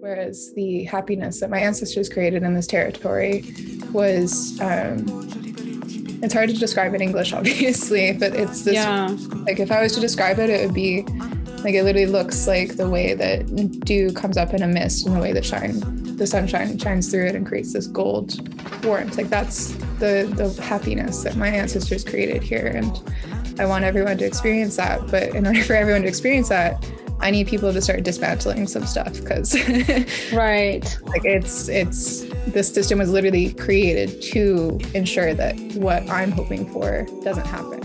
whereas the happiness that my ancestors created in this territory was um, it's hard to describe in english obviously but it's this Yeah. like if i was to describe it it would be like it literally looks like the way that dew comes up in a mist and the way that shine the sunshine shines through it and creates this gold warmth like that's the the happiness that my ancestors created here and i want everyone to experience that but in order for everyone to experience that i need people to start dismantling some stuff because Right. like it's it's this system was literally created to ensure that what i'm hoping for doesn't happen.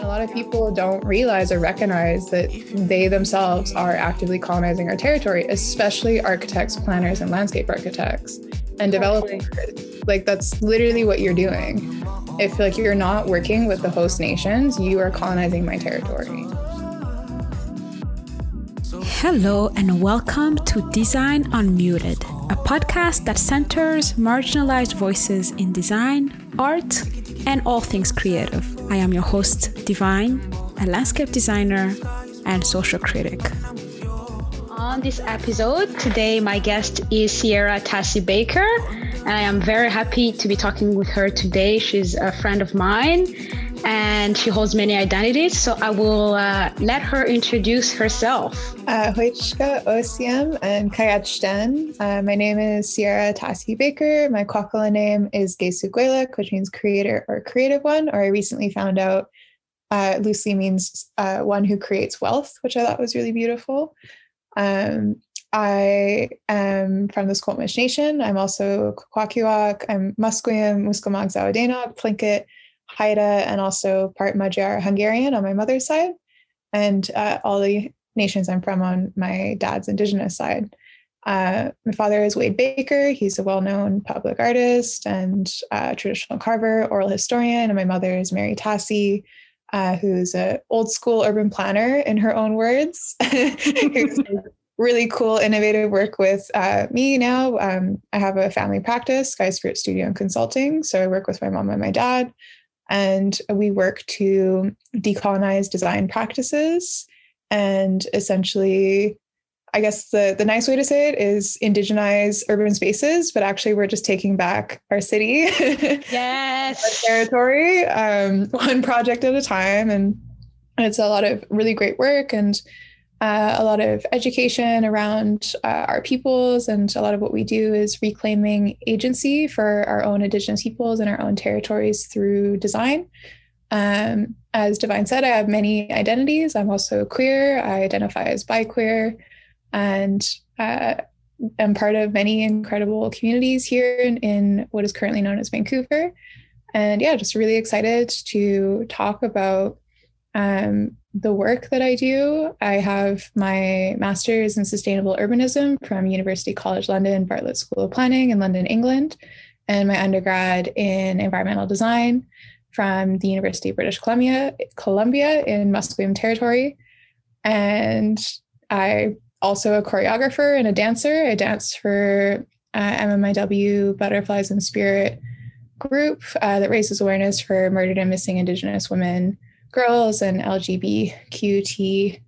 A lot of people don't realize or recognize that they themselves are actively colonizing our territory especially architects planners and landscape architects. And developers like that's literally what you're doing. If like you're not working with the host nations you are colonizing my territory Hello and welcome to Design Unmuted, a podcast that centers marginalized voices in design, art, and all things creative. I am your host, Divine, a landscape designer and social critic. On this episode, today my guest is Sierra Tassie Baker, and I am very happy to be talking with her today. She's a friend of mine and she holds many identities, so I will uh, let her introduce herself. Uh, Hoichka Osiam and Kayachten. Uh, my name is Sierra Tassie Baker. My Kwakwala name is Gesu Gwelek, which means creator or creative one, or I recently found out uh, loosely means uh, one who creates wealth, which I thought was really beautiful. Um, I am from the Squamish Nation. I'm also Kwakwaka'wakw. I'm Musqueam, Musqueam Tlingit, Haida, and also part Magyar Hungarian on my mother's side. And uh, all the nations I'm from on my dad's indigenous side. Uh, my father is Wade Baker. He's a well known public artist and uh, traditional carver, oral historian. And my mother is Mary Tassie, uh, who's an old school urban planner in her own words. really cool, innovative work with uh, me now. Um, I have a family practice, Sky Spirit Studio and Consulting. So I work with my mom and my dad. And we work to decolonize design practices. And essentially i guess the the nice way to say it is indigenize urban spaces but actually we're just taking back our city Yes. our territory um, one project at a time. And it's a lot of really great work. And uh, a lot of education around uh, our peoples and a lot of what we do is reclaiming agency for our own indigenous peoples and our own territories through design um, as Divine said, I have many identities. I'm also queer. I identify as bi-queer, and uh, am part of many incredible communities here in, in what is currently known as Vancouver. And yeah, just really excited to talk about um, the work that I do. I have my master's in sustainable urbanism from University College London, Bartlett School of Planning in London, England, and my undergrad in environmental design from the University of British Columbia, Columbia in Musqueam Territory. And I also a choreographer and a dancer. I dance for uh, MMIW Butterflies and Spirit group uh, that raises awareness for murdered and missing Indigenous women, girls, and LGBTQT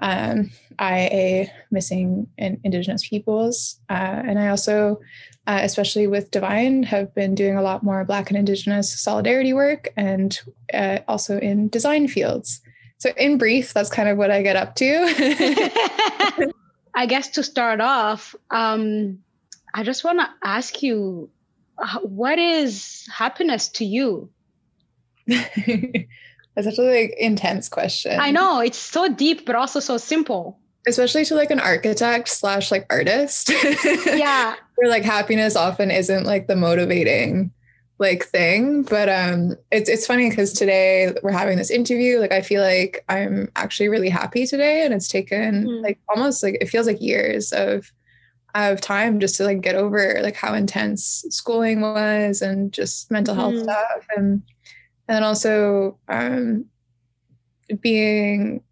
um, IA missing and Indigenous peoples. Uh, and I also uh, especially with Divine, have been doing a lot more Black and Indigenous solidarity work and uh, also in design fields. So, in brief, that's kind of what I get up to. I guess to start off, um, I just want to ask you uh, what is happiness to you? that's such a like, intense question. I know it's so deep, but also so simple. Especially to like an architect slash like artist. Yeah. Where like happiness often isn't like the motivating like thing but um it's it's funny because today we're having this interview like i feel like i'm actually really happy today and it's taken Mhm. like almost like it feels like years of of time just to like get over like how intense schooling was and just mental health Mhm. stuff and and also um being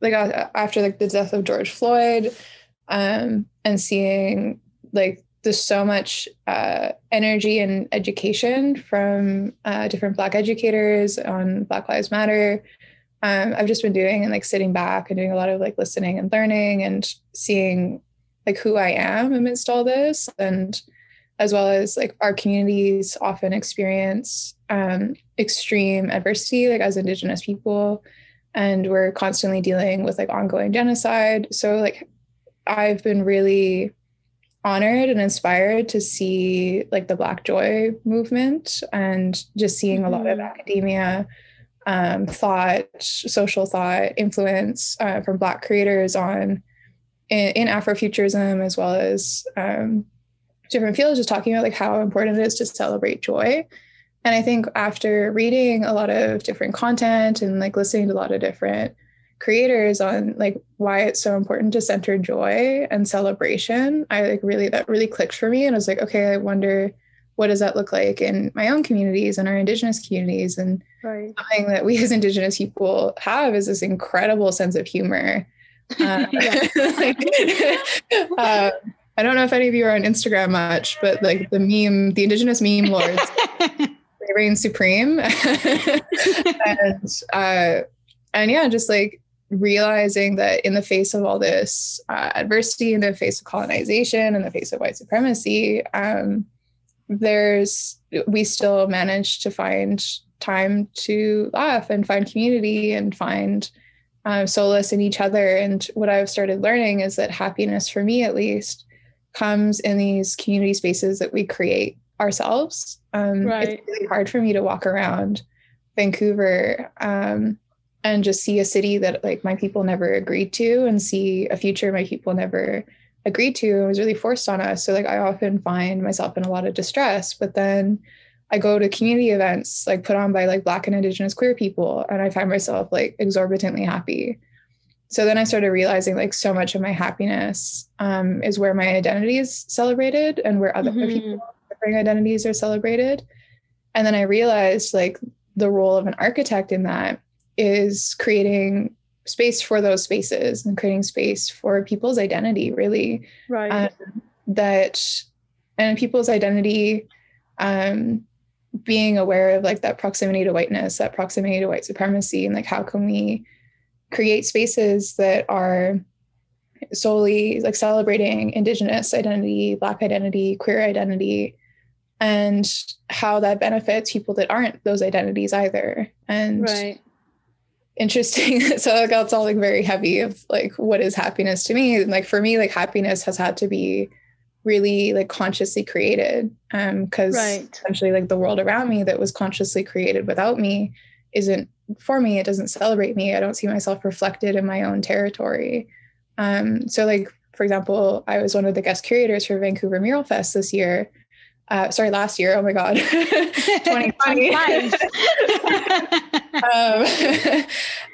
like after like the death of george floyd um and seeing like there's so much uh, energy and education from uh, different Black educators on Black Lives Matter, um, I've just been doing and like sitting back and doing a lot of like listening and learning and seeing like who I am amidst all this and as well as like our communities often experience um, extreme adversity like as indigenous people and we're constantly dealing with like ongoing genocide so like i've been really honored and inspired to see like the black joy movement and just seeing a lot of mm-hmm. academia um, thought social thought influence uh, from black creators on in, in afrofuturism as well as um, different fields just talking about like how important it is to celebrate joy and i think after reading a lot of different content and like listening to a lot of different creators on like why it's so important to center joy and celebration i like really that really clicked for me. And i was like okay i wonder what does that look like in my own communities and our indigenous communities? And right. something that we as indigenous people have is this incredible sense of humor. Uh, like, uh, I don't know if any of you are on Instagram much, but like the meme, the indigenous meme lords, they reign supreme. and uh, and yeah, just like realizing that in the face of all this uh, adversity, in the face of colonization, in the face of white supremacy, um, there's we still manage to find time to laugh and find community and find uh, solace in each other. And what I've started learning is that happiness, for me at least, comes in these community spaces that we create ourselves. Um, right. It's really hard for me to walk around Vancouver um, and just see a city that like my people never agreed to and see a future my people never agreed to. It was really forced on us. So like I often find myself in a lot of distress, but then I go to community events like put on by like black and indigenous queer people and I find myself like exorbitantly happy so then I started realizing like so much of my happiness um, is where my identity is celebrated and where other mm-hmm. people identities are celebrated. And then I realized like the role of an architect in that is creating space for those spaces and creating space for people's identity really right um, that and people's identity um, being aware of like that proximity to whiteness that proximity to white supremacy and like how can we create spaces that are solely like celebrating indigenous identity black identity queer identity and how that benefits people that aren't those identities either. And right. interesting. So that's all like very heavy of like what is happiness to me? And like for me like happiness has had to be really like consciously created um because right. essentially like the world around me that was consciously created without me isn't for me. It doesn't celebrate me. I don't see myself reflected in my own territory. Um, so like for example i was one of the guest curators for vancouver mural fest this year uh, sorry last year oh my god 2020 um,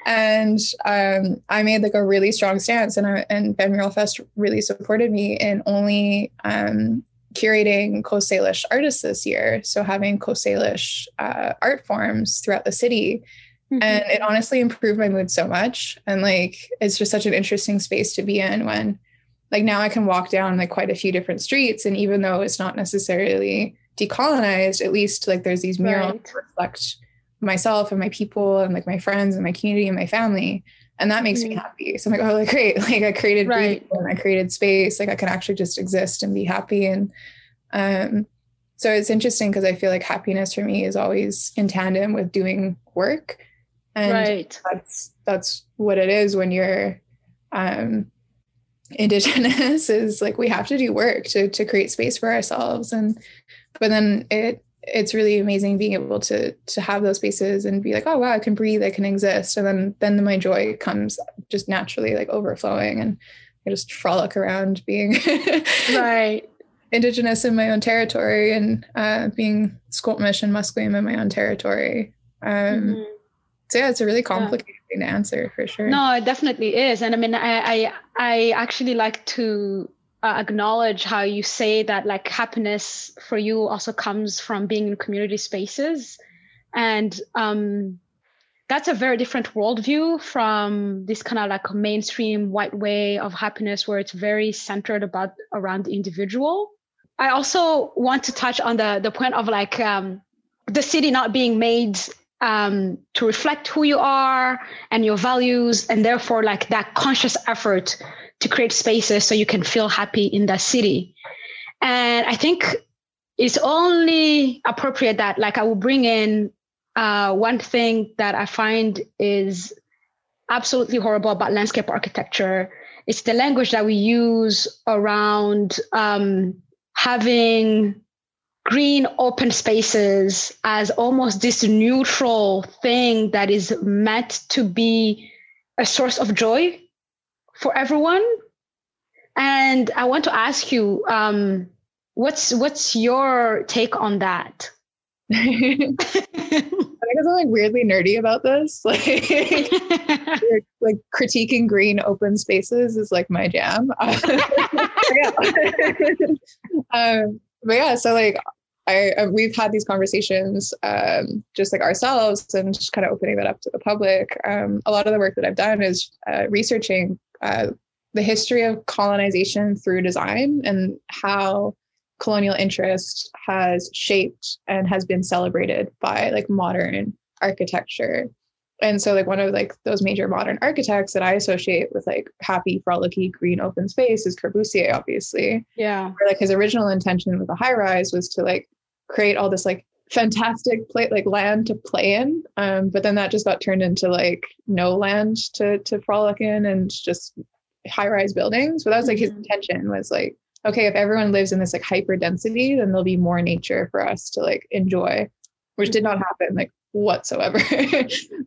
and um, i made like a really strong stance and, I, and Van mural fest really supported me in only um, curating Coast Salish artists this year. So having Coast Salish uh, art forms throughout the city. Mm-hmm. And it honestly improved my mood so much. And like, it's just such an interesting space to be in when, like, now I can walk down like quite a few different streets. And even though it's not necessarily decolonized, at least like there's these murals right. that reflect myself and my people and like my friends and my community and my family and that makes mm-hmm. me happy so i'm like oh like great like i created right. and i created space like i can actually just exist and be happy and um so it's interesting because i feel like happiness for me is always in tandem with doing work and right. that's that's what it is when you're um indigenous is like we have to do work to to create space for ourselves. And but then it it's really amazing being able to to have those spaces and be like oh wow i can breathe i can exist. And then then my joy comes just naturally like overflowing. And i just frolic around being right. Indigenous in my own territory and uh, being Squamish and Musqueam in my own territory. Um, mm-hmm. so yeah it's a really complicated to answer for sure. No it definitely is. And i mean i i, I actually like to uh, acknowledge how you say that like happiness for you also comes from being in community spaces. And um, that's a very different worldview from this kind of like mainstream white way of happiness where it's very centered about around the individual. I also want to touch on the the point of like um, the city not being made um, to reflect who you are and your values, and therefore like that conscious effort to create spaces so you can feel happy in that city. And I think it's only appropriate that like I will bring in uh, one thing that I find is absolutely horrible about landscape architecture. It's the language that we use around um, having green open spaces as almost this neutral thing that is meant to be a source of joy for everyone. And I want to ask you, um, what's what's your take on that? I think I'm like weirdly nerdy about this. Like, like critiquing green open spaces is like my jam. um, but yeah, so like I we've had these conversations um, just like ourselves and just kind of opening that up to the public. Um, a lot of the work that I've done is uh, researching uh, the history of colonization through design and how colonial interest has shaped and has been celebrated by like modern architecture. And so like one of like those major modern architects that i associate with like happy frolicky green open space is corbusier obviously. Yeah. Where, like his original intention with the high rise was to like create all this like fantastic play like land to play in. Um but then that just got turned into like no land to to frolic in and just high rise buildings. But that was like his Mhm. intention was like okay if everyone lives in this like hyper density then there'll be more nature for us to like enjoy which did not happen like whatsoever.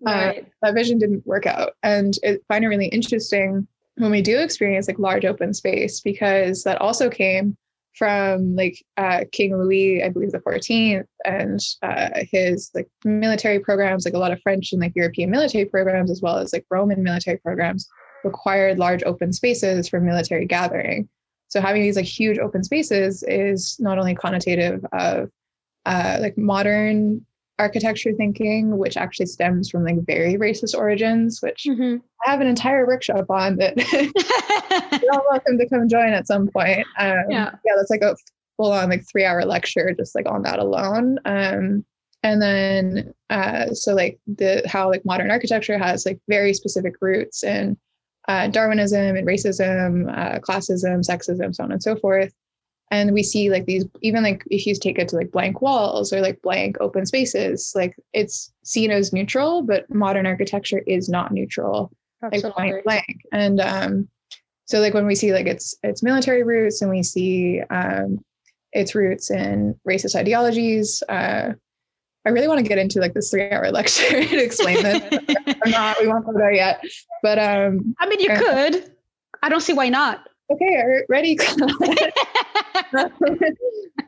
Uh, that vision didn't work out. And i find it really interesting when we do experience like large open space because that also came from like uh, king louis i believe the 14th and uh, his like military programs like a lot of french and like european military programs as well as like roman military programs required large open spaces for military gathering. So having these like huge open spaces is not only connotative of uh, like modern architecture thinking, which actually stems from like very racist origins, which Mhm. I have an entire workshop on that you're all welcome to come join at some point. Um, Yeah. yeah, that's like a full on like three hour lecture just like on that alone. Um, and then uh, so like the how like modern architecture has like very specific roots in uh, Darwinism and racism, uh, classism, sexism, so on and so forth. And we see like these, even like if you take it to like blank walls or like blank open spaces, like it's seen as neutral, but modern architecture is not neutral like Absolutely. point blank. And um, so like when we see like its its military roots and we see um, its roots in racist ideologies, uh, I really want to get into like this three hour lecture to explain this. I'm not. We won't go there yet. But um, I mean, you could. I don't see why not. Okay, ready? but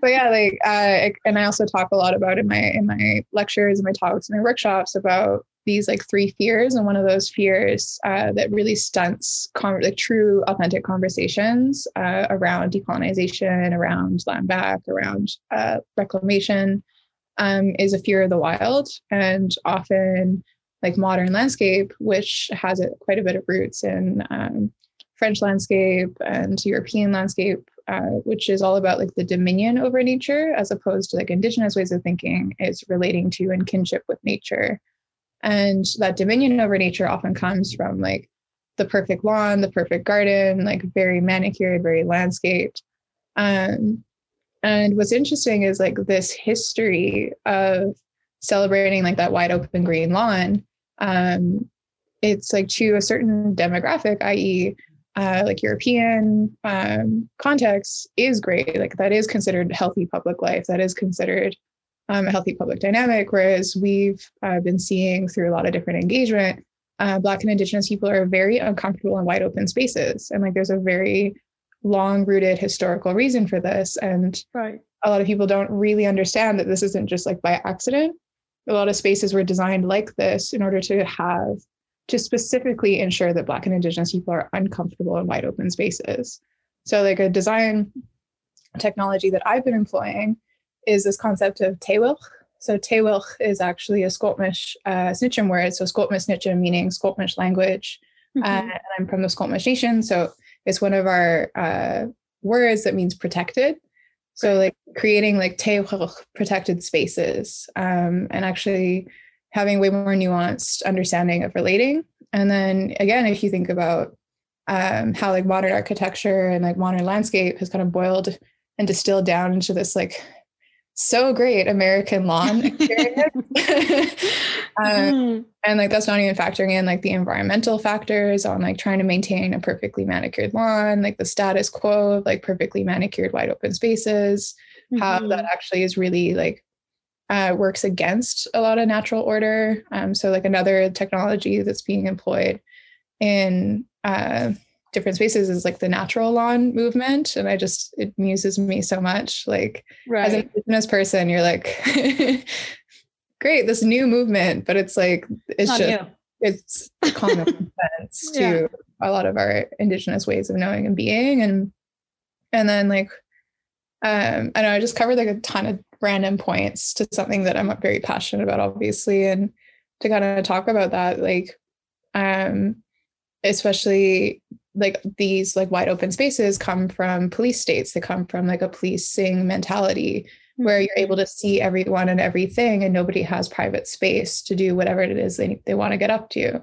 yeah, like uh, and I also talk a lot about in my in my lectures and my talks and my workshops about these like three fears, and one of those fears uh, that really stunts con- like true authentic conversations uh, around decolonization, around land back, around uh, reclamation, um, is a fear of the wild, and often like modern landscape, which has a, quite a bit of roots in um, French landscape and European landscape, uh, which is all about like the dominion over nature, as opposed to like indigenous ways of thinking, is relating to and kinship with nature. And that dominion over nature often comes from like the perfect lawn, the perfect garden, like very manicured, very landscaped. Um, and what's interesting is like this history of celebrating like that wide open green lawn. Um, it's like to a certain demographic, i.e., uh, like European um, context is great. Like that is considered healthy public life. That is considered um, a healthy public dynamic. Whereas we've uh, been seeing through a lot of different engagement, uh, Black and Indigenous people are very uncomfortable in wide open spaces. And like there's a very long rooted historical reason for this. And Right. a lot of people don't really understand that this isn't just like by accident. A lot of spaces were designed like this in order to have to specifically ensure that Black and Indigenous people are uncomfortable in wide open spaces. So, like a design technology that I've been employing is this concept of Tewilch. So, Tewilch is actually a Squamish uh, Snitchum word. So, Squamish Snitchum meaning Squamish language. Mhm. Uh, and I'm from the Squamish Nation. So, it's one of our uh, words that means protected. So, like creating like Tewilch protected spaces. Um, and actually, having way more nuanced understanding of relating. And then again, if you think about um, how like modern architecture and like modern landscape has kind of boiled and distilled down into this like so great American lawn experience. um, mm. And like that's not even factoring in like the environmental factors on like trying to maintain a perfectly manicured lawn, like the status quo of like perfectly manicured wide open spaces, mm-hmm. how that mm-hmm. actually is really like uh, works against a lot of natural order. Um, so like another technology that's being employed in uh, different spaces is like the natural lawn movement and i just it amuses me so much like right. as an indigenous person you're like great this new movement but it's like it's Not just it's common sense to yeah. a lot of our indigenous ways of knowing and being and and then like um i know i just covered like a ton of random points to something that i'm very passionate about obviously and to kind of talk about that like um especially like these like wide open spaces come from police states. They come from like a policing mentality where you're able to see everyone and everything and nobody has private space to do whatever it is they, they want to get up to.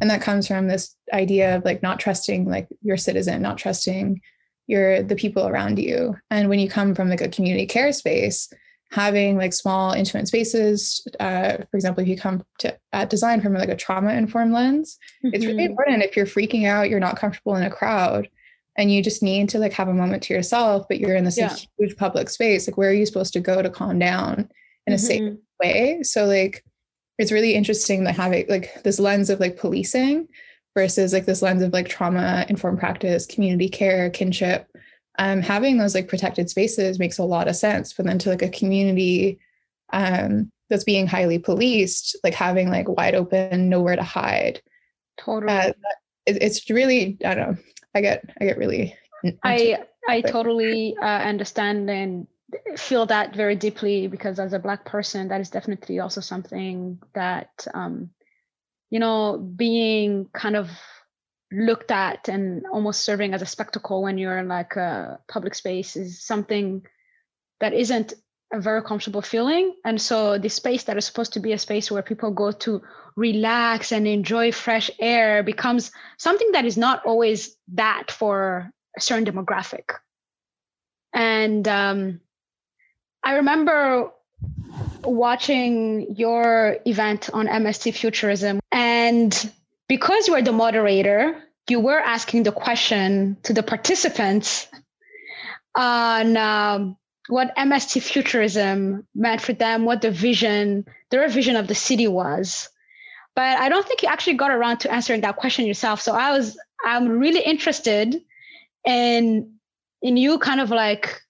And that comes from this idea of like not trusting like your citizen not trusting your the people around you. And when you come from like a community care space having like small intimate spaces uh, for example if you come to at design from like a trauma informed lens mm-hmm. it's really mm-hmm. important if you're freaking out you're not comfortable in a crowd and you just need to like have a moment to yourself but you're in this yeah. huge public space like where are you supposed to go to calm down in a mm-hmm. safe way so like it's really interesting to have it like this lens of like policing versus like this lens of like trauma informed practice community care kinship um, having those like protected spaces makes a lot of sense. But then to like a community um, that's being highly policed, like having like wide open, nowhere to hide. Totally. Uh, it, it's really, I don't know. I get, I get really. I, I totally uh, understand and feel that very deeply because as a black person, that is definitely also something that, um, you know, being kind of looked at and almost serving as a spectacle when you're in like a public space is something that isn't a very comfortable feeling. And so the space that is supposed to be a space where people go to relax and enjoy fresh air becomes something that is not always that for a certain demographic. And um, i remember watching your event on mst futurism and because you are the moderator, you were asking the question to the participants on um, what MST futurism meant for them, what the vision, their vision of the city was. But I don't think you actually got around to answering that question yourself. So I was, I'm really interested in in you kind of like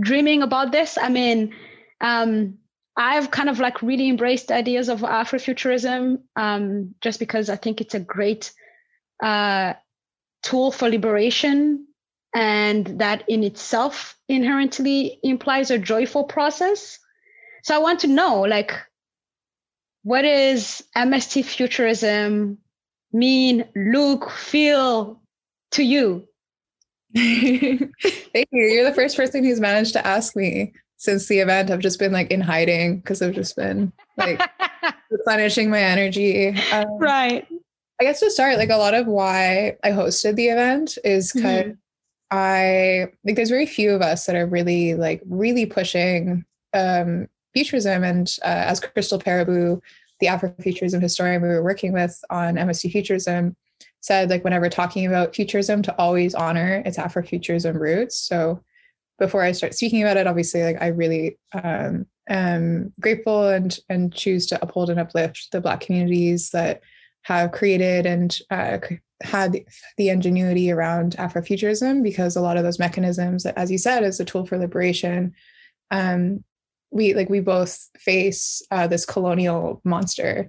dreaming about this. I mean, um, I've kind of like really embraced ideas of Afrofuturism um, just because I think it's a great uh, tool for liberation and that in itself inherently implies a joyful process. So I want to know like, what is MST futurism mean, look, feel to you? Thank you. You're the first person who's managed to ask me since the event i've just been like in hiding because i've just been like replenishing my energy. Um, right. I guess to start like a lot of why i hosted the event is because mm-hmm. i like there's very few of us that are really like really pushing um futurism and uh, as crystal Perebu the afrofuturism historian we were working with on mst futurism said like whenever talking about futurism to always honor its afrofuturism roots. So before I start speaking about it, obviously, like I really um, am grateful and and choose to uphold and uplift the Black communities that have created and uh, had the ingenuity around Afrofuturism because a lot of those mechanisms, as you said, is a tool for liberation. Um, we like we both face uh, this colonial monster,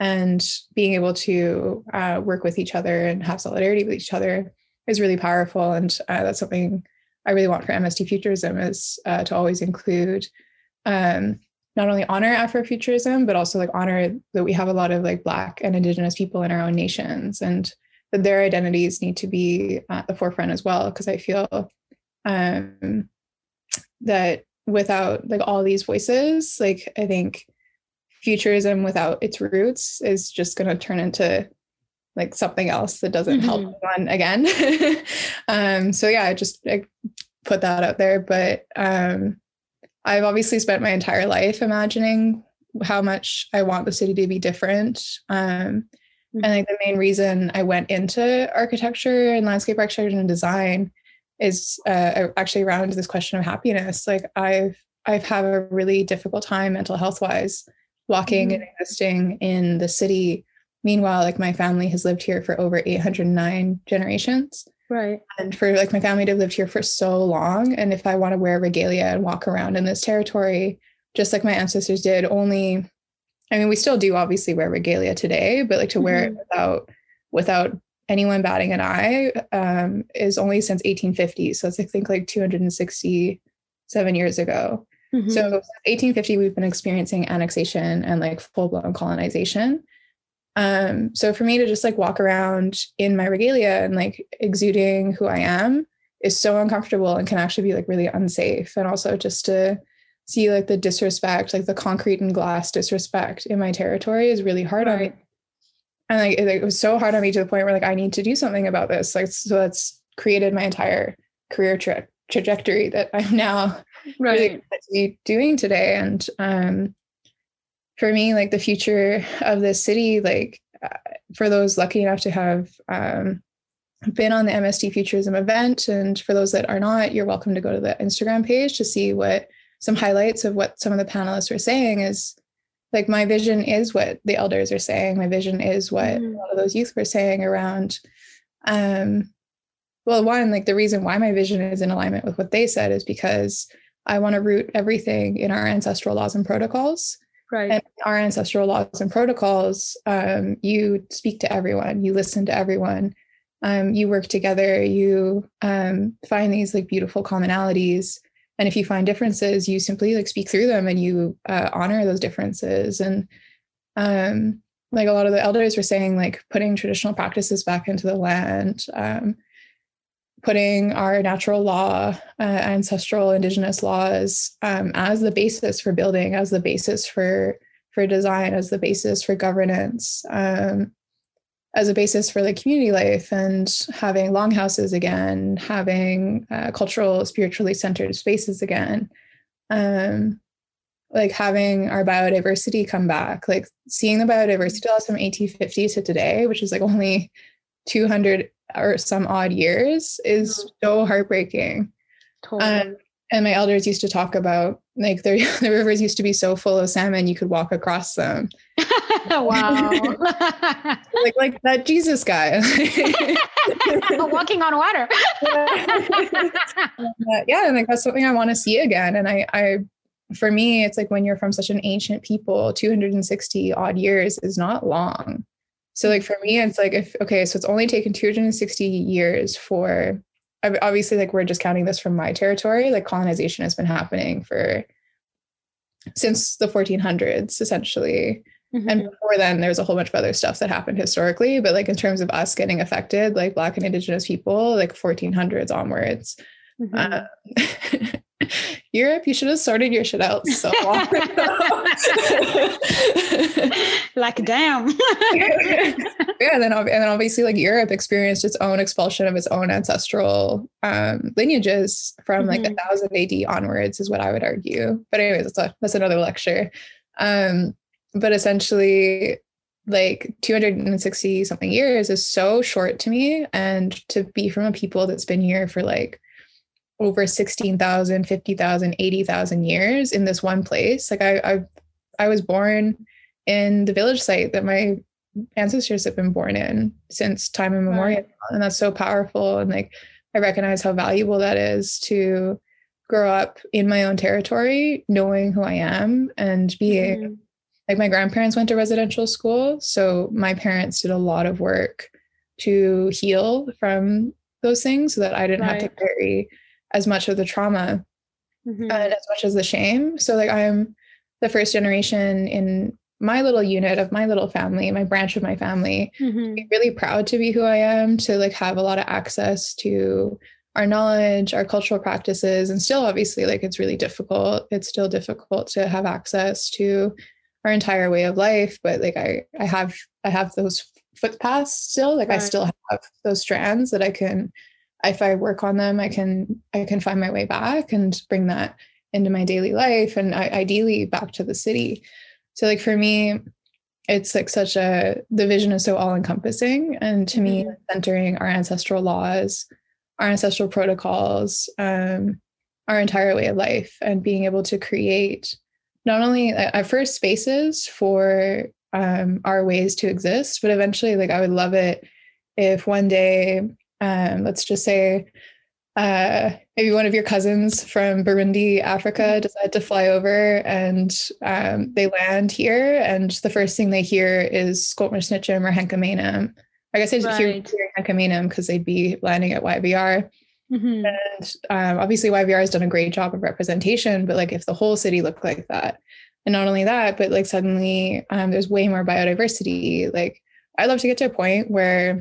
and being able to uh, work with each other and have solidarity with each other is really powerful, and uh, that's something I really want for MST Futurism is uh, to always include um, not only honor Afrofuturism, but also like honor that we have a lot of like Black and Indigenous people in our own nations and that their identities need to be at the forefront as well. Because I feel um, that without like all these voices, like I think futurism without its roots is just going to turn into like something else that doesn't mm-hmm. help anyone again. um, so yeah, I just I put that out there. But um, I've obviously spent my entire life imagining how much I want the city to be different. Um, mm-hmm. And like the main reason I went into architecture and landscape architecture and design is uh, actually around this question of happiness. Like I've I've had a really difficult time mental health wise walking mm-hmm. and existing in the city Meanwhile, like my family has lived here for over 809 generations. Right. And for like my family to have lived here for so long. And if I want to wear regalia and walk around in this territory, just like my ancestors did, only I mean, we still do obviously wear regalia today, but like to mm-hmm. wear it mm-hmm. without without anyone batting an eye um, is only since 1850. So it's I think like 267 years ago. Mm-hmm. So 1850, we've been experiencing annexation and like full blown colonization. Um, so for me to just like walk around in my regalia and like exuding who I am is so uncomfortable and can actually be like really unsafe. And also just to see like the disrespect, like the concrete and glass disrespect in my territory is really hard right. on me. And like it, it, was so hard on me to the point where like I need to do something about this. Like so that's created my entire career tra- trajectory that I'm now right. really doing today. And um for me, like the future of this city, like uh, for those lucky enough to have um, been on the MST Futurism event, and for those that are not, you're welcome to go to the Instagram page to see what some highlights of what some of the panelists were saying is like my vision is what the elders are saying my vision is what mm-hmm. a lot of those youth were saying around um well one like the reason why my vision is in alignment with what they said is because i want to root everything in our ancestral laws and protocols Right. And our ancestral laws and protocols, um, you speak to everyone, you listen to everyone, um, you work together, you um, find these like beautiful commonalities. And if you find differences, you simply like speak through them and you uh, honor those differences. And um, like a lot of the elders were saying, like putting traditional practices back into the land, um, putting our natural law, uh, ancestral indigenous laws um, as the basis for building, as the basis for for design, as the basis for governance, um, as a basis for like community life, and having longhouses again, having uh, cultural, spiritually centered spaces again. Um, like having our biodiversity come back, like seeing the biodiversity loss from 1850 to today, which is like only 200 or some odd years is mm-hmm. so heartbreaking. Totally. Um, and my elders used to talk about like the, the rivers used to be so full of salmon you could walk across them. wow. like like that Jesus guy. Walking on water. yeah, and like that's something I want to see again. And I I for me, it's like when you're from such an ancient people, 260 odd years is not long. So like for me, it's like if okay, so it's only taken 260 years for obviously like we're just counting this from my territory. Like colonization has been happening for since the 1400s essentially. Mm-hmm. And before then, there's a whole bunch of other stuff that happened historically. But like in terms of us getting affected, like Black and Indigenous people, like 1400s onwards. Mm-hmm. Uh, Europe, you should have sorted your shit out so long like, damn. yeah, and then and then obviously like Europe experienced its own expulsion of its own ancestral um, lineages from mm-hmm. like a thousand AD onwards, is what I would argue. But anyways, that's a, that's another lecture. Um, but essentially, like 260 something years is so short to me, and to be from a people that's been here for like over 16,000, 50,000, 80,000 years in this one place. Like I, I, I was born in the village site that my ancestors have been born in since time immemorial. Right. And that's so powerful. And like, I recognize how valuable that is to grow up in my own territory, knowing who I am and being mm-hmm. like my grandparents went to residential school. So my parents did a lot of work to heal from those things so that I didn't right. have to carry as much of the trauma mm-hmm. and as much as the shame. So like I'm the first generation in my little unit of my little family, my branch of my family. Mm-hmm. really proud to be who I am, to like have a lot of access to our knowledge, our cultural practices, and still obviously like it's really difficult. It's still difficult to have access to our entire way of life but like i i have i have those footpaths still like right. i still have those strands that i can if i work on them i can i can find my way back and bring that into my daily life and I, ideally back to the city so like for me it's like such a the vision is so all encompassing and to mm-hmm. me centering our ancestral laws our ancestral protocols um, our entire way of life and being able to create not only at first spaces for um, our ways to exist but eventually like i would love it if one day um, let's just say uh, maybe one of your cousins from Burundi, Africa, mm-hmm. decide to fly over and um, they land here, and the first thing they hear is Skoltmersnitchem or Henkamenem. I guess they just right. hear Henkamenem because they'd be landing at YVR. Mm-hmm. And um, obviously, YVR has done a great job of representation, but like if the whole city looked like that, and not only that, but like suddenly um, there's way more biodiversity, like I'd love to get to a point where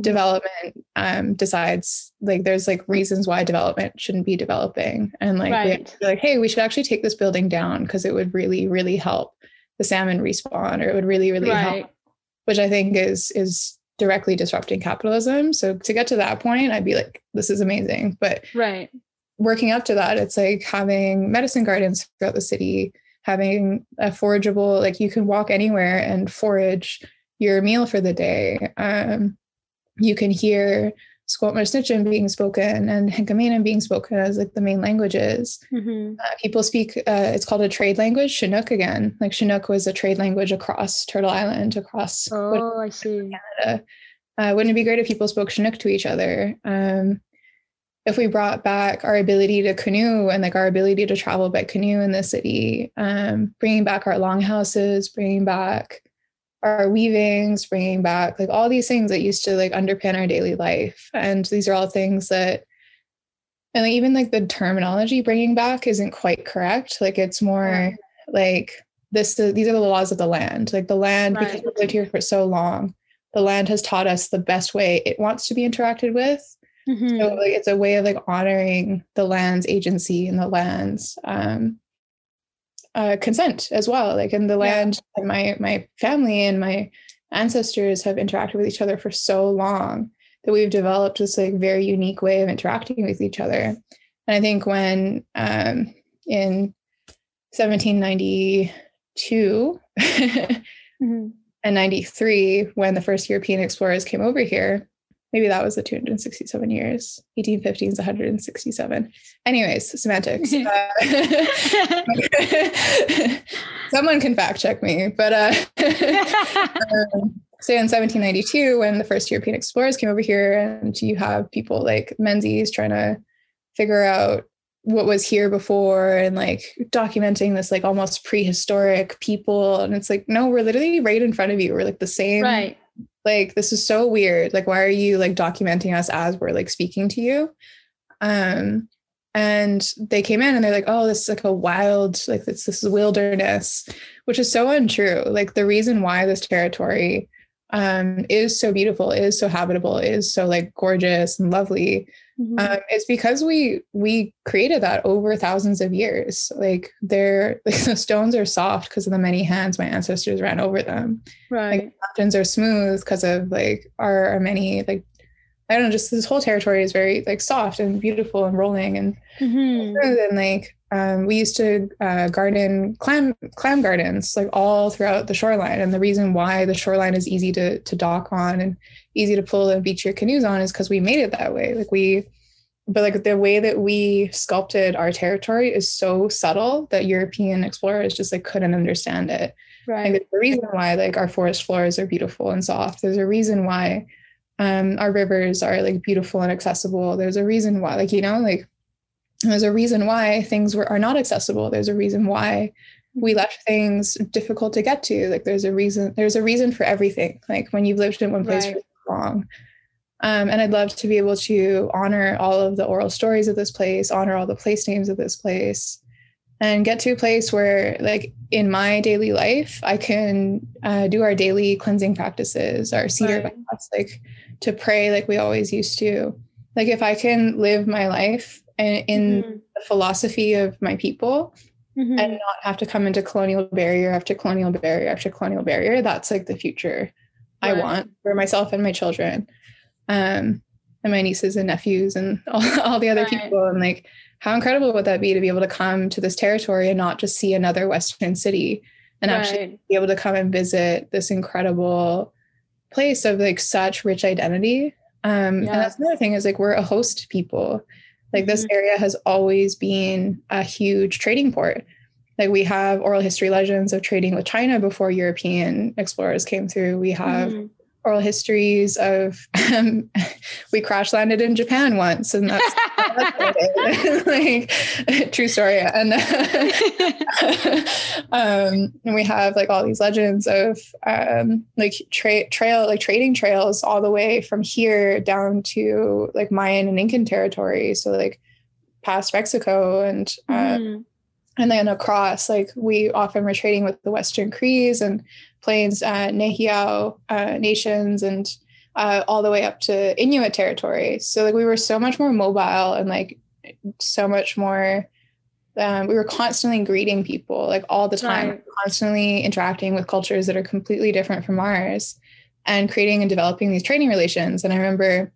development um, decides like there's like reasons why development shouldn't be developing, and like right. like hey, we should actually take this building down because it would really really help the salmon respawn, or it would really really right. help, which I think is is directly disrupting capitalism. So to get to that point, I'd be like, this is amazing. But right, working up to that, it's like having medicine gardens throughout the city, having a forageable like you can walk anywhere and forage your meal for the day. Um, you can hear Skoltmersnitchem being spoken and Henkamenem being spoken as like the main languages. Mm-hmm. Uh, people speak, uh, it's called a trade language, Chinook again. Like Chinook was a trade language across Turtle Island, across oh, I see. Canada. Uh, wouldn't it be great if people spoke Chinook to each other? Um, if we brought back our ability to canoe and like our ability to travel by canoe in the city, um, bringing back our longhouses, bringing back our weavings, bringing back like all these things that used to like underpin our daily life. And these are all things that, and like, even like the terminology bringing back isn't quite correct. Like it's more like this, these are the laws of the land. Like the land, right. because we lived here for so long, the land has taught us the best way it wants to be interacted with. Mm-hmm. So like it's a way of like honoring the land's agency and the land's um, uh, consent as well. Like in the land, yeah. my my family and my ancestors have interacted with each other for so long that we've developed this like very unique way of interacting with each other. And I think when um, in 1792 mm-hmm. and 93, when the first European explorers came over here, maybe that was the 267 years. 1815 is 167 anyways semantics. Uh, someone can fact check me but uh um, so in 1792 when the first european explorers came over here and you have people like menzies trying to figure out what was here before and like documenting this like almost prehistoric people and it's like no we're literally right in front of you. We're like the same right like this is so weird. Like why are you like documenting us as we're like speaking to you? Um and they came in and they're like oh this is like a wild like this, this is wilderness which is so untrue. Like the reason why this territory um is so beautiful. Is so habitable. Is so like gorgeous and lovely. Mm-hmm. um, it's because we we created that over thousands of years. Like they're like the stones are soft because of the many hands my ancestors ran over them. Right. like, mountains are smooth because of like our, our many like I don't know, just this whole territory is very like soft and beautiful and rolling and mm-hmm. and like um, we used to uh, garden clam clam gardens like all throughout the shoreline. And the reason why the shoreline is easy to to dock on and easy to pull and beach your canoes on is because we made it that way. Like we, but like the way that we sculpted our territory is so subtle that European explorers just like couldn't understand it. Right. And there's a reason why like our forest floors are beautiful and soft. There's a reason why um, our rivers are like beautiful and accessible. There's a reason why, like you know, like there's a reason why things were are not accessible. There's a reason why we left things difficult to get to. Like there's a reason. There's a reason for everything. Like when you've lived in one place right. for so long. Um, and I'd love to be able to honor all of the oral stories of this place, honor all the place names of this place, and get to a place where, like in my daily life, I can uh, do our daily cleansing practices, our cedar right. baths, like to pray like we always used to. Like if I can live my life in, in mm-hmm. the philosophy of my people, mm-hmm. and not have to come into colonial barrier after colonial barrier after colonial barrier. That's like the future right. I want for myself and my children. Um, and my nieces and nephews and all, all the other right. people. And like, how incredible would that be to be able to come to this territory and not just see another Western city and right. actually be able to come and visit this incredible place of like such rich identity. Um. And that's another thing is like we're a host people. Like mm-hmm. this area has always been a huge trading port. Like we have oral history legends of trading with China before European explorers came through. We have mm-hmm oral histories of um, we crash landed in Japan once, and that's, like true story. And um, and we have like all these legends of um, like tra- trail like trading trails all the way from here down to like Mayan and Incan territory. So like past Mexico and. Uh, mm and then across like we often were trading with the western crees and plains uh, Nehiyaw uh, nations and uh, all the way up to inuit territory so like we were so much more mobile and like so much more um, we were constantly greeting people like all the time right. constantly interacting with cultures that are completely different from ours and creating and developing these trading relations and i remember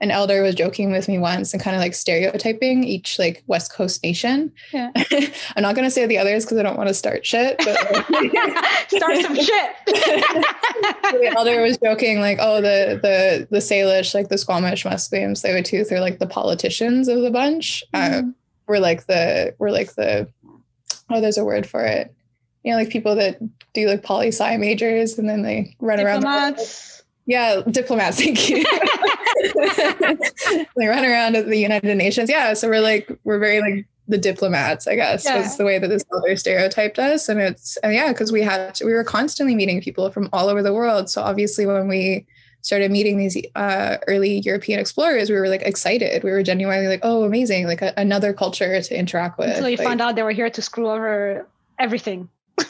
an elder was joking with me once and kind of like stereotyping each like West Coast nation. Yeah. I'm not going to say the others because I don't want to start shit. But start some shit. the elder was joking like, oh, the the the Salish, like the Squamish, Musqueam, Tsleil-Waututh are like the politicians of the bunch. Mm-hmm. Um, we're like the we're like the oh, there's a word for it. You know, like people that do like poli sci majors and then they run Diplomats. around. The yeah, diplomats. Thank you. they run around at the United Nations. Yeah, so we're like we're very like the diplomats, I guess, yeah. was the way that this elder stereotyped us. And it's and yeah, because we had to, we were constantly meeting people from all over the world. So obviously, when we started meeting these uh, early European explorers, we were like excited. We were genuinely like, oh, amazing, like a, another culture to interact with. Until you like, found out they were here to screw over everything.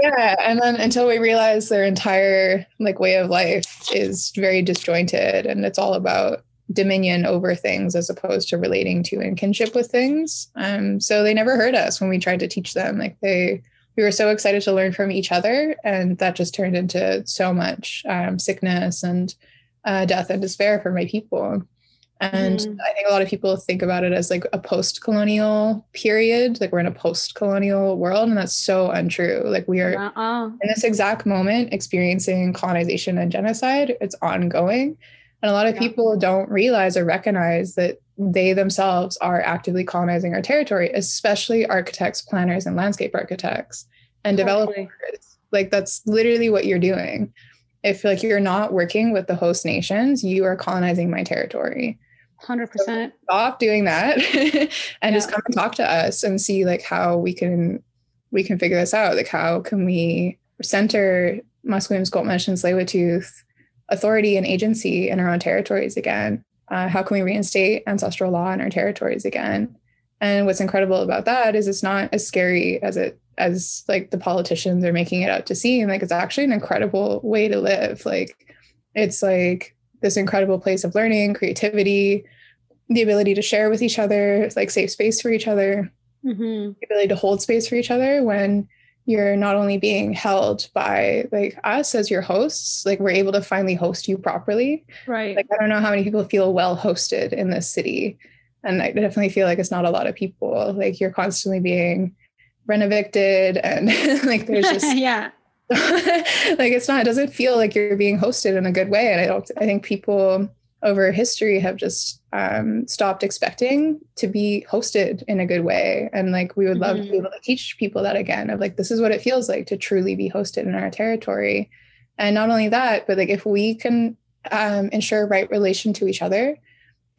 yeah and then until we realize their entire like way of life is very disjointed and it's all about dominion over things as opposed to relating to and kinship with things um so they never heard us when we tried to teach them like they we were so excited to learn from each other and that just turned into so much um, sickness and uh, death and despair for my people and mm. I think a lot of people think about it as like a post colonial period. Like we're in a post colonial world, and that's so untrue. Like we are uh-uh. in this exact moment experiencing colonization and genocide. It's ongoing. And a lot of yeah. people don't realize or recognize that they themselves are actively colonizing our territory, especially architects, planners, and landscape architects and developers. Like that's literally what you're doing. If like you're not working with the host nations, you are colonizing my territory. 100% so stop doing that and yeah. just come and talk to us and see like how we can we can figure this out. Like how can we center Musqueam, Squamish, and Tsleil-Waututh authority and agency in our own territories again? Uh, how can we reinstate ancestral law in our territories again? And what's incredible about that is it's not as scary as it as like the politicians are making it out to seem. Like it's actually an incredible way to live. Like it's like this incredible place of learning, creativity, the ability to share with each other, like safe space for each other, mm-hmm. the ability to hold space for each other when you're not only being held by like us as your hosts, like we're able to finally host you properly. Right. Like I don't know how many people feel well hosted in this city. And I definitely feel like it's not a lot of people. Like you're constantly being rent evicted and like there's just yeah like it's not it doesn't feel like you're being hosted in a good way and i don't i think people over history have just um, stopped expecting to be hosted in a good way and like we would love mm-hmm. to be mm-hmm. able to teach people that again of like this is what it feels like to truly be hosted in our territory and not only that but like if we can um, ensure right relation to each other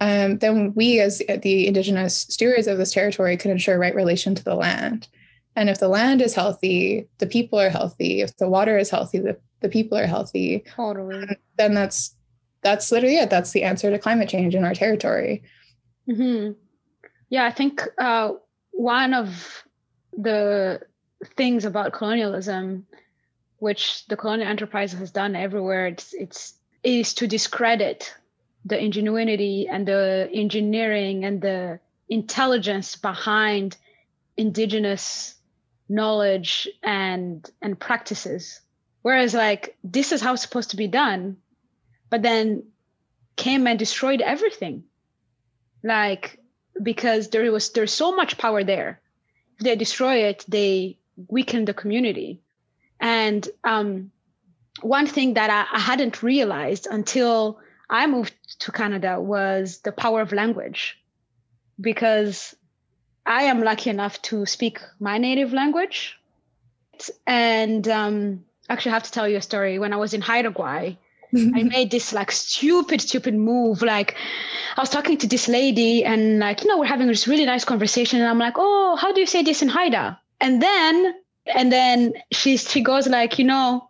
um, then we as the indigenous stewards of this territory can ensure right relation to the land and if the land is healthy, the people are healthy. If the water is healthy, the, the people are healthy. Totally. Then that's that's literally it. That's the answer to climate change in our territory. Mm-hmm. Yeah, I think uh, one of the things about colonialism, which the colonial enterprise has done everywhere, it's, it's is to discredit the ingenuity and the engineering and the intelligence behind indigenous knowledge and and practices. Whereas like this is how it's supposed to be done but then came and destroyed everything. Like because there was there's so much power there. If they destroy it they weaken the community. And um, one thing that I, I hadn't realized until i moved to canada was the power of language. Because I am lucky enough to speak my native language. And um, actually, I have to tell you a story. When I was in Haida I made this like stupid, stupid move. Like, I was talking to this lady, and like, you know, we're having this really nice conversation. And I'm like, oh, how do you say this in Haida? And then, and then she she goes like, you know,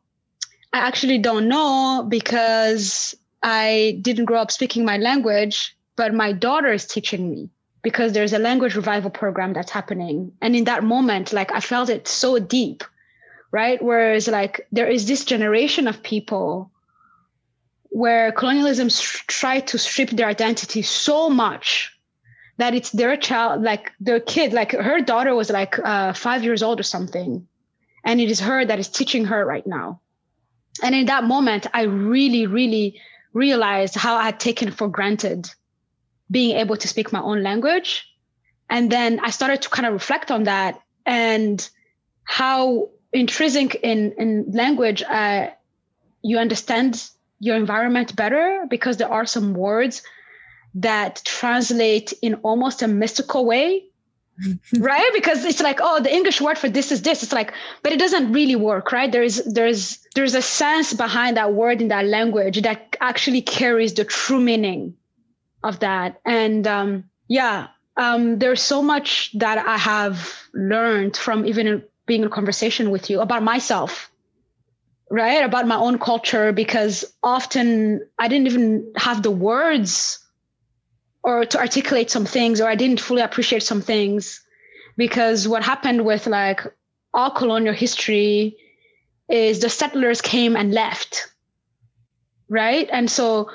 I actually don't know because I didn't grow up speaking my language, but my daughter is teaching me because there's a language revival program that's happening. And in that moment, like I felt it so deep, right? Whereas like there is this generation of people where colonialism sh- tried to strip their identity so much that it's their child, like their kid, like her daughter was like uh, five years old or something. And it is her that is teaching her right now. And in that moment, I really, really realized how I had taken for granted being able to speak my own language. And then I started to kind of reflect on that and how intrinsic in, in language, uh, you understand your environment better because there are some words that translate in almost a mystical way right? Because it's like oh the english word for this is this. It's like but it doesn't really work right? There's there's there's a sense behind that word in that language that actually carries the true meaning of that. And um, yeah, um, there's so much that I have learned from even being in a conversation with you about myself, right? About my own culture, because often I didn't even have the words or to articulate some things, or I didn't fully appreciate some things. Because what happened with like all colonial history is the settlers came and left, right? And so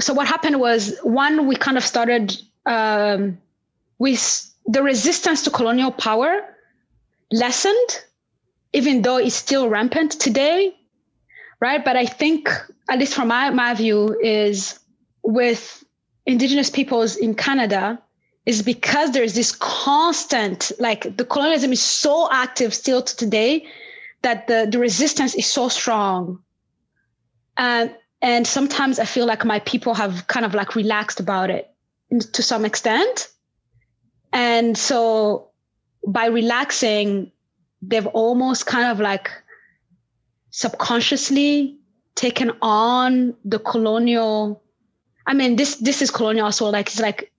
so what happened was one we kind of started um, with the resistance to colonial power lessened even though it's still rampant today right? But i think at least from my, my view is with indigenous peoples in canada is because there's this constant like the colonialism is so active still to today that the, the resistance is so strong. And and sometimes I feel like my people have kind of like relaxed about it to some extent. And so by relaxing, they've almost kind of like subconsciously taken on the colonial I mean this this is colonial so like it's like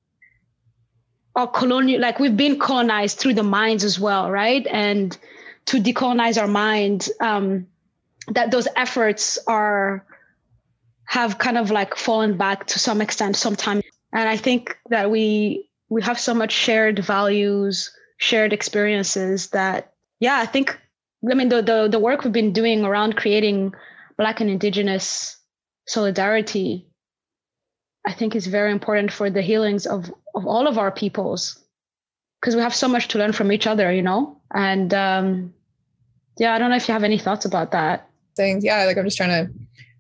our colonial like we've been colonized through the minds as well, right? And to decolonize our mind, um, that those efforts are have kind of like fallen back to some extent sometimes. And I think that we we have so much shared values, shared experiences that yeah, I think I mean the the, the work we've been doing around creating black and indigenous solidarity I think is very important for the healings of of all of our peoples because we have so much to learn from each other, you know? And um yeah, I don't know if you have any thoughts about that. Things. Yeah, like I'm just trying to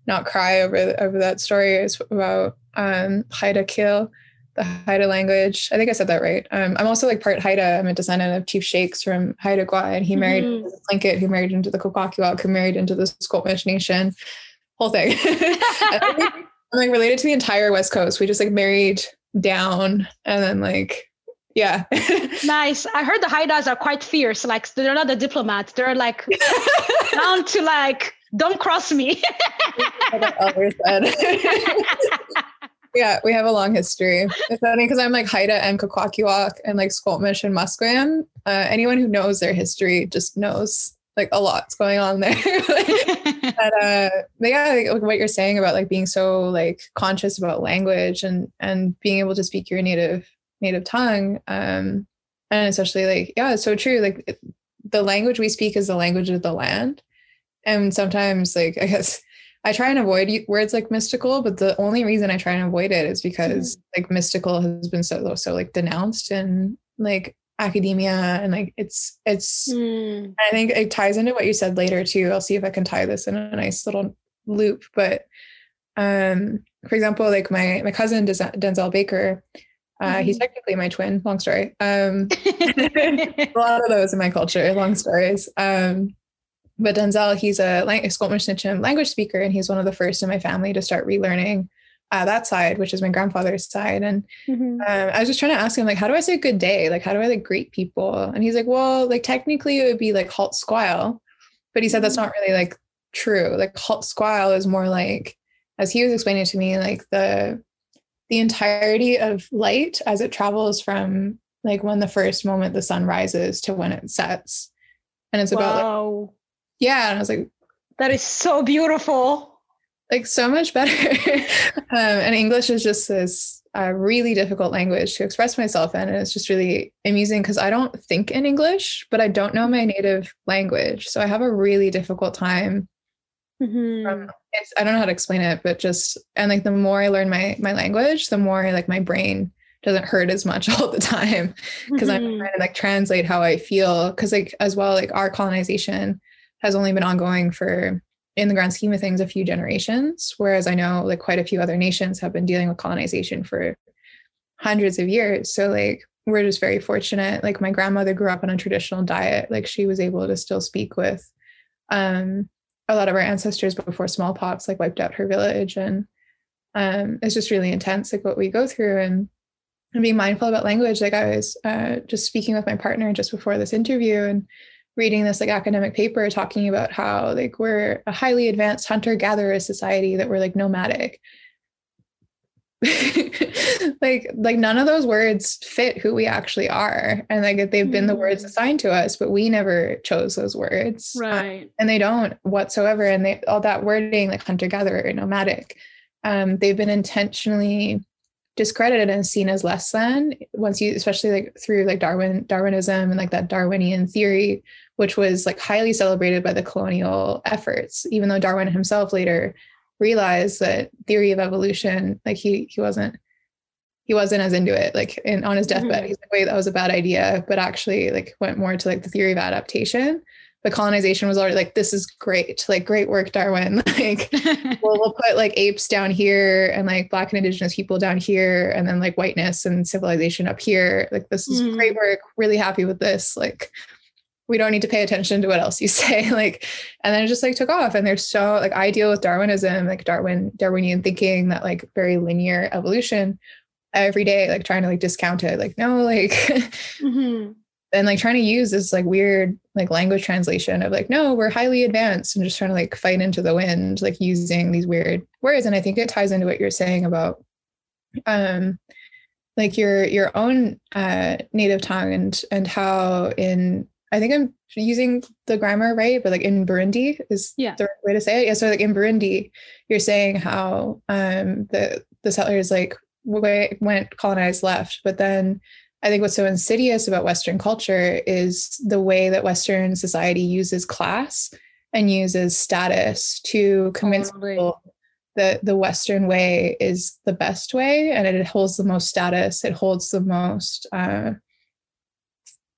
not cry over over that story It's about um, Xaayda Kil, the Haida language. I think I said that right. Um, I'm also like part Haida. I'm a descendant of Chief Shakes from Haida Gwaii, and he married mm-hmm. the Tlingit, who married into the Kwakwaka'wakw, who married into the Squamish Nation. Whole thing. I'm like related to the entire West Coast. We just like married down, and then like yeah. nice. I heard the Haidas are quite fierce. Like they're not the diplomats. They're like down to like don't cross me. yeah, we have a long history. It's funny because I'm like Haida and Kwakwaka'wakw and like Squamish and Musqueam. Uh, anyone who knows their history just knows like a lot's going on there. but, uh, but yeah, like, what you're saying about like being so like conscious about language and and being able to speak your native native tongue, um, and especially like yeah, it's so true. Like the language we speak is the language of the land and sometimes like i guess i try and avoid words like mystical but the only reason i try and avoid it is because mm-hmm. like mystical has been so so like denounced and like academia and like it's it's Mm. I think it ties into what you said later too. I'll see if I can tie this in a nice little loop. But um, for example, like my my cousin Denzel Baker, uh, he's Mhm. technically my twin. Long story. Um, a lot of those in my culture. Long stories. Um, but Denzel, he's a, a Sḵwx̱wú7mesh Sníchim language speaker, and he's one of the first in my family to start relearning uh, that side, which is my grandfather's side. And Mhm. um, I was just trying to ask him, like, how do I say good day? Like, how do I like greet people? And he's like, well, like technically it would be like halt squile, but he said that's not really like true. Like halt squile is more like, as he was explaining to me, like the the entirety of light as it travels from like when the first moment the sun rises to when it sets, and it's about like, wow. Yeah. And I was like, that is so beautiful. like so much better. um, and English is just this uh, really difficult language to express myself in. And it's just really amusing because I don't think in English, but I don't know my native language. So I have a really difficult time. Mhm. From, it's I don't know how to explain it, but just and like the more I learn my my language, the more like my brain doesn't hurt as much all the time because I'm Mhm. trying to like translate how I feel. Because like as well, like our colonization has only been ongoing for in the grand scheme of things a few generations, whereas I know like quite a few other nations have been dealing with colonization for hundreds of years. So like we're just very fortunate. Like my grandmother grew up on a traditional diet. Like she was able to still speak with um a lot of our ancestors before smallpox like wiped out her village and um it's just really intense like what we go through and and being mindful about language like i was uh, just speaking with my partner just before this interview and reading this like academic paper talking about how like we're a highly advanced hunter gatherer society that we're like nomadic like like none of those words fit who we actually are and like they've been the words Mm. assigned to us but we never chose those words Uh, Right. and they don't whatsoever and they all that wording like hunter gatherer nomadic um, they've been intentionally discredited and seen as less than once you especially like through like darwin darwinism and like that darwinian theory which was like highly celebrated by the colonial efforts even though darwin himself later realized that theory of evolution like he he wasn't he wasn't as into it like in on his deathbed Mhm. he's like wait that was a bad idea but actually like went more to like the theory of adaptation but colonization was already like this is great like great work darwin. Like well, we'll put like apes down here and like black and indigenous people down here and then like whiteness and civilization up here. Like this is Mhm. great work. Really happy with this. Like we don't need to pay attention to what else you say. Like and then it just like took off. And there's so like i deal with darwinism like darwin darwinian thinking that like very linear evolution every day like trying to like discount it. Like no like Mhm. And like trying to use this like weird like language translation of like no we're highly advanced and just trying to like fight into the wind like using these weird words and i think it ties into what you're saying about um like your your own uh native tongue and and how in i think i'm using the grammar right but like in burundi is Yeah. the right way to say it yeah so like in burundi you're saying how um the the settlers like way went colonized left but then I think what's so insidious about Western culture is the way that Western society uses class and uses status to convince Totally. people that the Western way is the best way and it holds the most status. It holds the most, uh,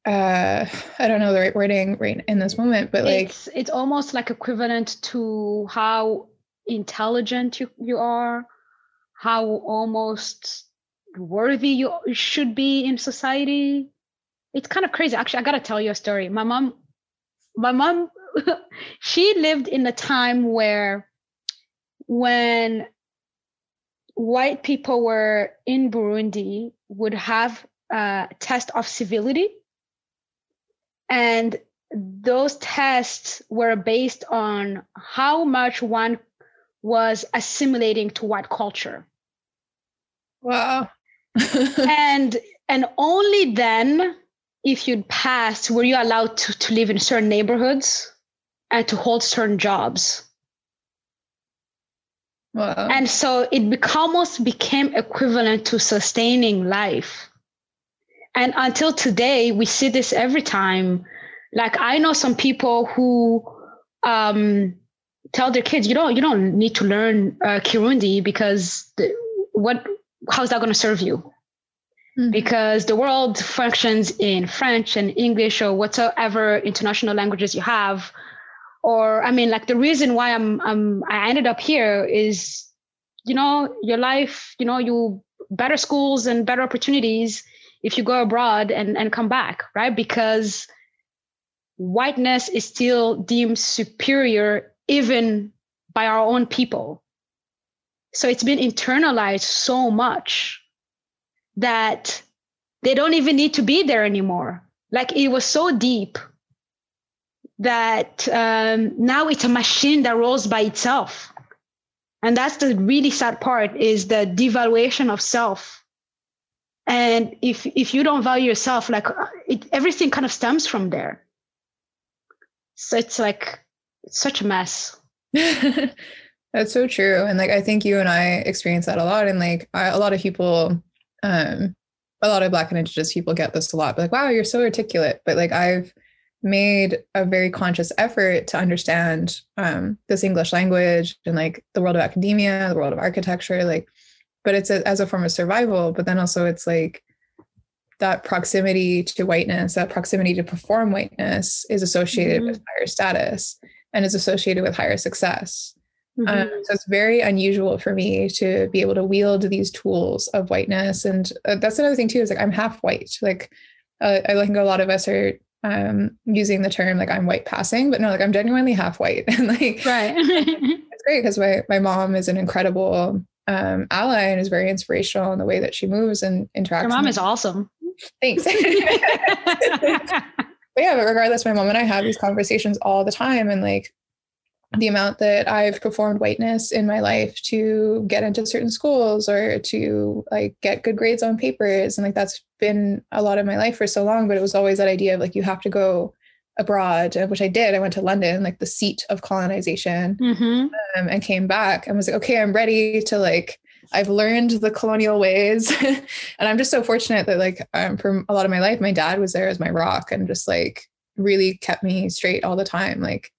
uh, I don't know the right wording right in this moment, but like, it's it's almost like equivalent to how intelligent you, you are, how almost worthy you should be in society. It's kind of crazy. Actually, I gotta tell you a story. My mom, my mom, she lived in a time where when white people were in Burundi would have a test of civility. And those tests were based on how much one was assimilating to white culture. wow. and and only then if you'd passed were you allowed to, to live in certain neighborhoods and to hold certain jobs. Wow. and so it almost became equivalent to sustaining life. And until today we see this every time. Like i know some people who um, tell their kids you don't you don't need to learn uh, kirundi because the, what how's that going to serve you mm-hmm. because the world functions in French and English or whatever international languages you have. Or I mean, like the reason why I'm, I'm I ended up here is, you know, your life, you know, you better schools and better opportunities if you go abroad and, and come back, right? Because whiteness is still deemed superior even by our own people. So it's been internalized so much that they don't even need to be there anymore. Like it was so deep that um, now it's a machine that rolls by itself. And that's the really sad part is the devaluation of self. And if if you don't value yourself, like it, everything kind of stems from there. So it's like it's such a mess. That's so true. And like I think you and I experience that a lot. And like I, a lot of people, um, a lot of black and indigenous people get this a lot. But like, wow, you're so articulate. But like I've made a very conscious effort to understand um, this English language and like the world of academia, the world of architecture, like, but it's a, as a form of survival. But then also it's like that proximity to whiteness, that proximity to perform whiteness is associated mm-hmm. with higher status and is associated with higher success. Um, mm-hmm. Um, so it's very unusual for me to be able to wield these tools of whiteness. And uh, that's another thing too, is like I'm half white. Like uh, I think a lot of us are um, using the term like I'm white passing, but no, like I'm genuinely half white. and like, right. it's great because my, my mom is an incredible um, ally and is very inspirational in the way that she moves and interacts. Your mom is awesome. Thanks. but yeah, but regardless, my mom and I have these conversations all the time. And like the amount that I've performed whiteness in my life to get into certain schools or to like get good grades on papers. And like that's been a lot of my life for so long. But it was always that idea of like you have to go abroad, which I did. I went to London, like the seat of colonization, mm-hmm. um, and came back and was like, okay, I'm ready to like I've learned the colonial ways. and I'm just so fortunate that like um, for a lot of my life, my dad was there as my rock and just like really kept me straight all the time. Like,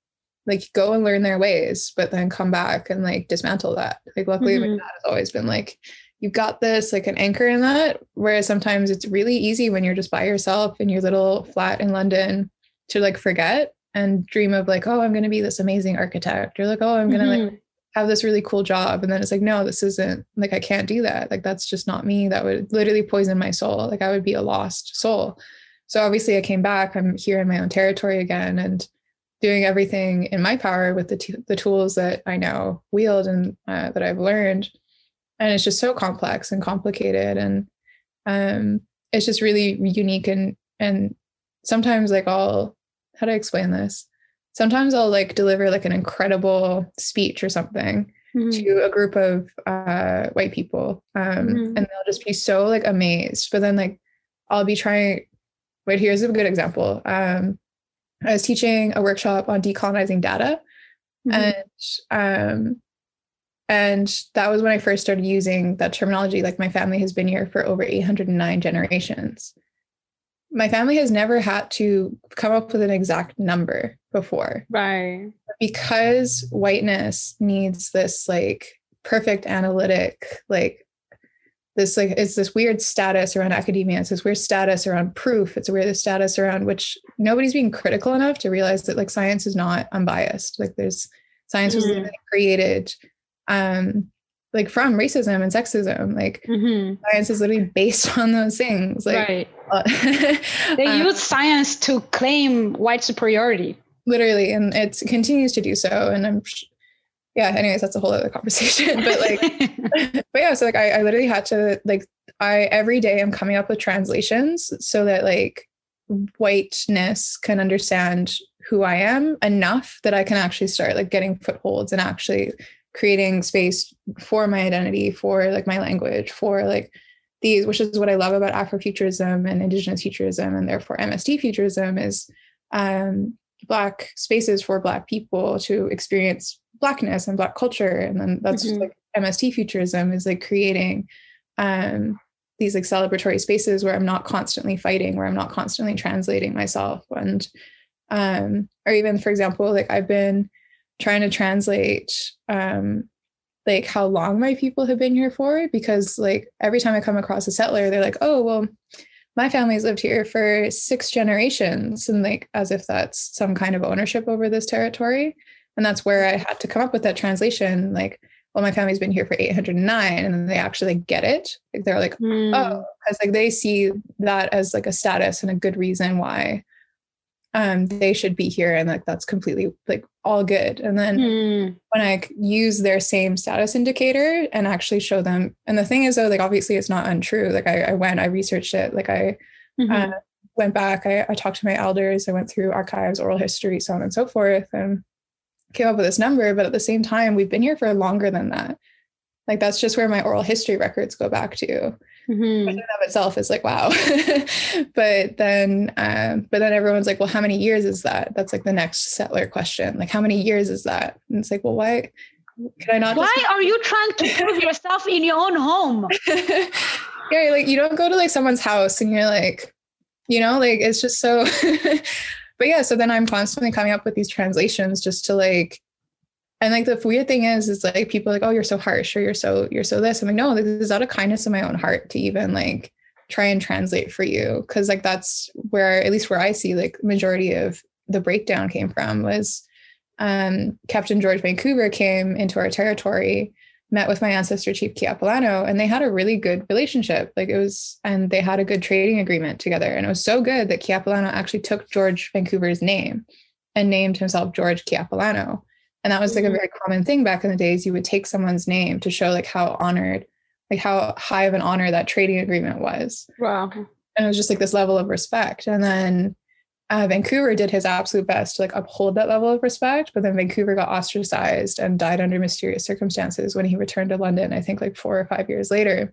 like go and learn their ways, but then come back and like dismantle that. Like luckily mm-hmm. my dad has always been like, you've got this, like an anchor in that. Whereas sometimes it's really easy when you're just by yourself in your little flat in London to like forget and dream of like, oh, I'm gonna be this amazing architect. Or like, oh, I'm gonna mm-hmm. like have this really cool job and then it's like no this isn't like i can't do that like that's just not me that would literally poison my soul like i would be a lost soul so obviously i came back i'm here in my own territory again and doing everything in my power with the, t- the tools that i now wield and uh, that i've learned and it's just so complex and complicated and um, it's just really unique and and sometimes like i'll how do i explain this sometimes I'll like deliver like an incredible speech or something mm-hmm. to a group of uh, white people, um, mm-hmm. and they'll just be so like amazed. But then like I'll be trying. Wait, here's a good example. Um, I was teaching a workshop on decolonizing data, mm-hmm. and um, and that was when I first started using that terminology. Like my family has been here for over 809 generations my family has never had to come up with an exact number before. Right. Because whiteness needs this like perfect analytic, like this like it's this weird status around academia. It's this weird status around proof. It's a weird status around which nobody's being critical enough to realize that like science is not unbiased. Like there's science was mm. created um like from racism and sexism like mm-hmm. science is literally based on those things like right. uh, they um, use science to claim white superiority literally and it continues to do so and i'm yeah anyways that's a whole other conversation but like but yeah so like I, I literally had to like i every day i'm coming up with translations so that like whiteness can understand who i am enough that i can actually start like getting footholds and actually creating space for my identity, for like my language, for like these, which is what I love about Afrofuturism and Indigenous futurism, and therefore MST futurism is um, Black spaces for Black people to experience Blackness and Black culture. And then that's mm-hmm. like MST futurism is like creating um, these like celebratory spaces where I'm not constantly fighting, where I'm not constantly translating myself. And, um, or even, for example, like I've been trying to translate um, like how long my people have been here for because like every time I come across a settler, they're like, oh well, my family's lived here for six generations, and like as if that's some kind of ownership over this territory. And that's where I had to come up with that translation, like, well, my family's been here for 809, and then they actually like, get it. Like they're like, mm. oh, because like they see that as like a status and a good reason why um, they should be here and like that's completely like all good and then mm. when i use their same status indicator and actually show them and the thing is though like obviously it's not untrue like i, I went i researched it like i mm-hmm. uh, went back I, I talked to my elders i went through archives oral history so on and so forth and came up with this number but at the same time we've been here for longer than that. Like that's just where my oral history records go back to. Mm-hmm. in of itself is like wow. But then um, but then everyone's like well how many years is that? That's like the next settler question. Like how many years is that? And it's like well why can i not why just- are you trying to prove yourself in your own home? Yeah like you don't go to like someone's house and you're like you know like it's just so but yeah so then i'm constantly coming up with these translations just to like and like the weird thing is, is like people like, oh, you're so harsh or you're so, you're so this. I'm like, no, this is out of kindness in my own heart to even like try and translate for you. Cause like that's where, at least where I see like majority of the breakdown came from was um, Captain George Vancouver came into our territory, met with my ancestor Chief Kiapilano, and they had a really good relationship. Like it was, and they had a good trading agreement together. And it was so good that Kiapilano actually took George Vancouver's name and named himself George Kiapilano and that was like a mm-hmm. very common thing back in the days you would take someone's name to show like how honored like how high of an honor that trading agreement was wow and it was just like this level of respect and then uh, vancouver did his absolute best to like uphold that level of respect but then vancouver got ostracized and died under mysterious circumstances when he returned to london i think like four or five years later.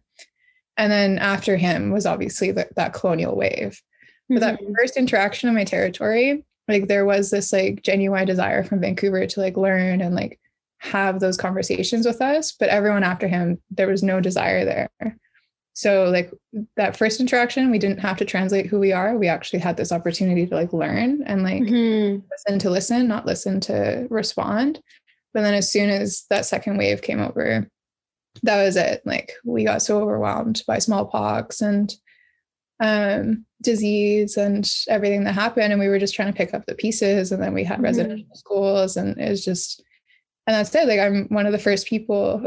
And then after him was obviously the, that colonial wave. But mm-hmm. that first interaction in my territory like there was this like genuine desire from Vancouver to like learn and like have those conversations with us but everyone after him there was no desire there so like that first interaction we didn't have to translate who we are we actually had this opportunity to like learn and like mm-hmm. listen to listen not listen to respond but then as soon as that second wave came over that was it like we got so overwhelmed by smallpox and um, disease and everything that happened. And we were just trying to pick up the pieces. And then we had mm-hmm. residential schools, and it was just, and that's it. Like, I'm one of the first people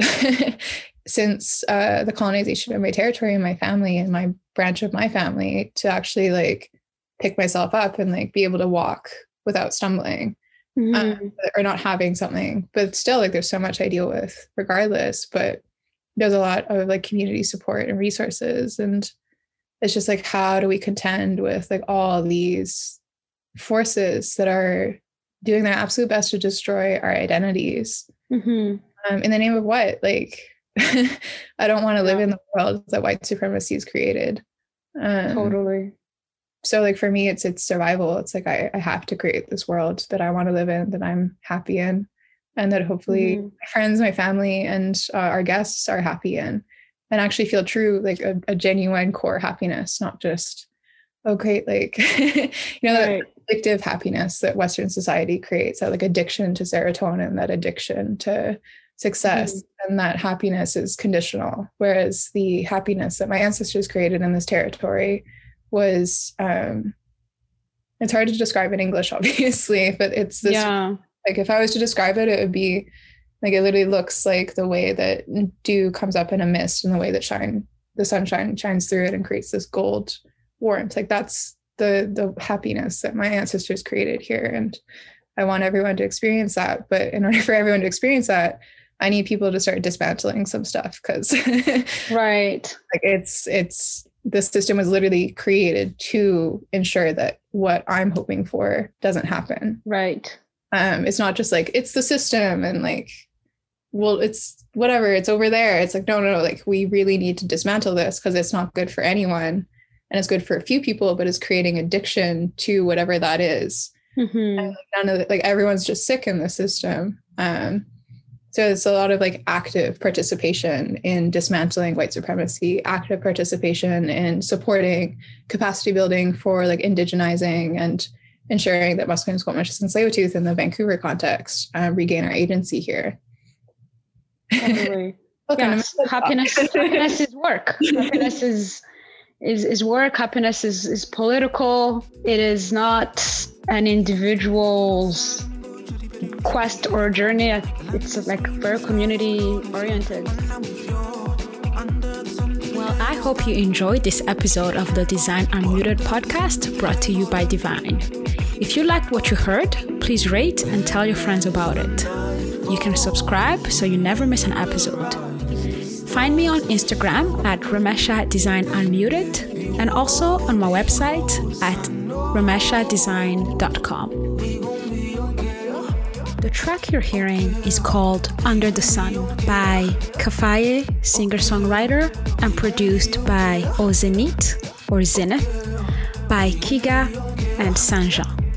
since uh, the colonization of my territory and my family and my branch of my family to actually like pick myself up and like be able to walk without stumbling. Mm-hmm. Um, or not having something, but still, like, there's so much I deal with regardless. But there's a lot of like community support and resources and it's just like how do we contend with like all these forces that are doing their absolute best to destroy our identities mm-hmm. um, in the name of what like i don't want to live in the world that white supremacy has created um, totally so like for me it's it's survival it's like I, I have to create this world that i want to live in that i'm happy in and that hopefully mm-hmm. my friends my family and uh, our guests are happy in and actually feel true like a, a genuine core happiness not just okay like you know right. that addictive happiness that western society creates that like addiction to serotonin that addiction to success mm-hmm. and that happiness is conditional whereas the happiness that my ancestors created in this territory was um it's hard to describe in english obviously but it's this yeah. like if i was to describe it it would be like it literally looks like the way that dew comes up in a mist and the way that shine the sunshine shines through it and creates this gold warmth. Like that's the the happiness that my ancestors created here. And I want everyone to experience that. But in order for everyone to experience that, I need people to start dismantling some stuff because right. Like it's it's this system was literally created to ensure that what I'm hoping for doesn't happen. Right. Um, it's not just like it's the system and like well, it's whatever, it's over there. It's like, no, no, no, like we really need to dismantle this because it's not good for anyone. And it's good for a few people, but it's creating addiction to whatever that is. Mm-hmm. None of the, like everyone's just sick in the system. Um, so it's a lot of like active participation in dismantling white supremacy, active participation in supporting capacity building for like indigenizing and ensuring that Musqueam, Squamish, and Tsleil-Waututh in the Vancouver context uh, regain our agency here. Totally. yes. happiness happiness is work. happiness is is is work. Happiness is is political. It is not an individual's quest or journey. It's like very community oriented. Well, I hope you enjoyed this episode of the Design Unmuted podcast brought to you by Divine. If you liked what you heard, please rate and tell your friends about it. You can subscribe so you never miss an episode. Find me on Instagram at Ramesha Design Unmuted and also on my website at rameshadesign.com. The track you're hearing is called Under the Sun by Kafaye, singer songwriter, and produced by Ozenit or Zenith by Kiga and Sanjan.